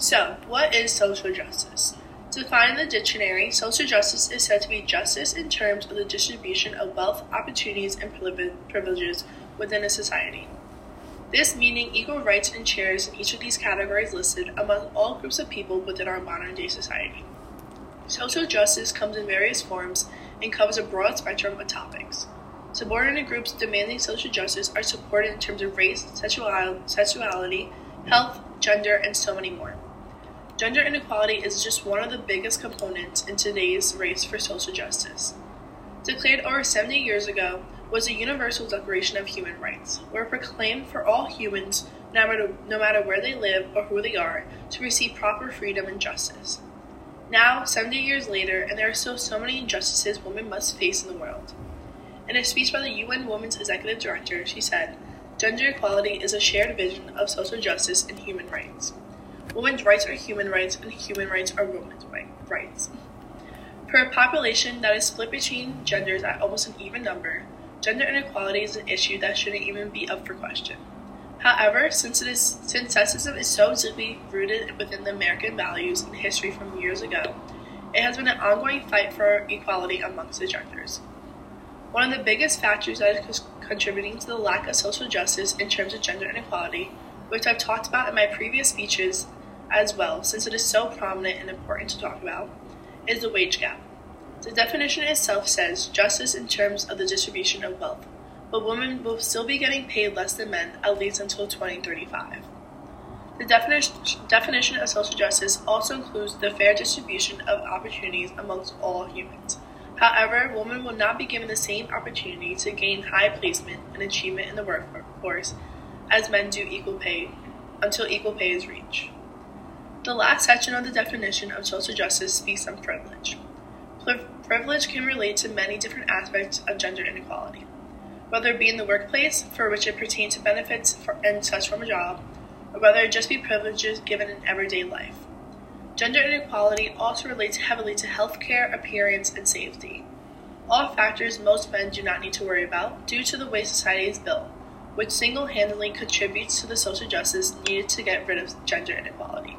So, what is social justice? Defined in the dictionary, social justice is said to be justice in terms of the distribution of wealth, opportunities, and privileges within a society. This meaning equal rights and shares in each of these categories listed among all groups of people within our modern day society. Social justice comes in various forms and covers a broad spectrum of topics. Subordinate groups demanding social justice are supported in terms of race, sexuality, health, gender, and so many more. Gender inequality is just one of the biggest components in today's race for social justice. Declared over 70 years ago was the Universal Declaration of Human Rights, where it proclaimed for all humans, no matter, no matter where they live or who they are, to receive proper freedom and justice. Now, 70 years later, and there are still so many injustices women must face in the world. In a speech by the UN Women's Executive Director, she said, Gender equality is a shared vision of social justice and human rights. Women's rights are human rights, and human rights are women's rights. For a population that is split between genders at almost an even number, gender inequality is an issue that shouldn't even be up for question. However, since, it is, since sexism is so deeply rooted within the American values and history from years ago, it has been an ongoing fight for equality amongst the genders. One of the biggest factors that is contributing to the lack of social justice in terms of gender inequality, which I've talked about in my previous speeches as well, since it is so prominent and important to talk about, is the wage gap. The definition itself says justice in terms of the distribution of wealth, but women will still be getting paid less than men at least until 2035. The definition, definition of social justice also includes the fair distribution of opportunities amongst all humans. However, women will not be given the same opportunity to gain high placement and achievement in the workforce as men do equal pay until equal pay is reached. The last section of the definition of social justice speaks on privilege. privilege can relate to many different aspects of gender inequality, whether it be in the workplace, for which it pertains to benefits for, and such from a job, or whether it just be privileges given in everyday life. Gender inequality also relates heavily to healthcare, appearance, and safety. All factors most men do not need to worry about due to the way society is built, which single handedly contributes to the social justice needed to get rid of gender inequality.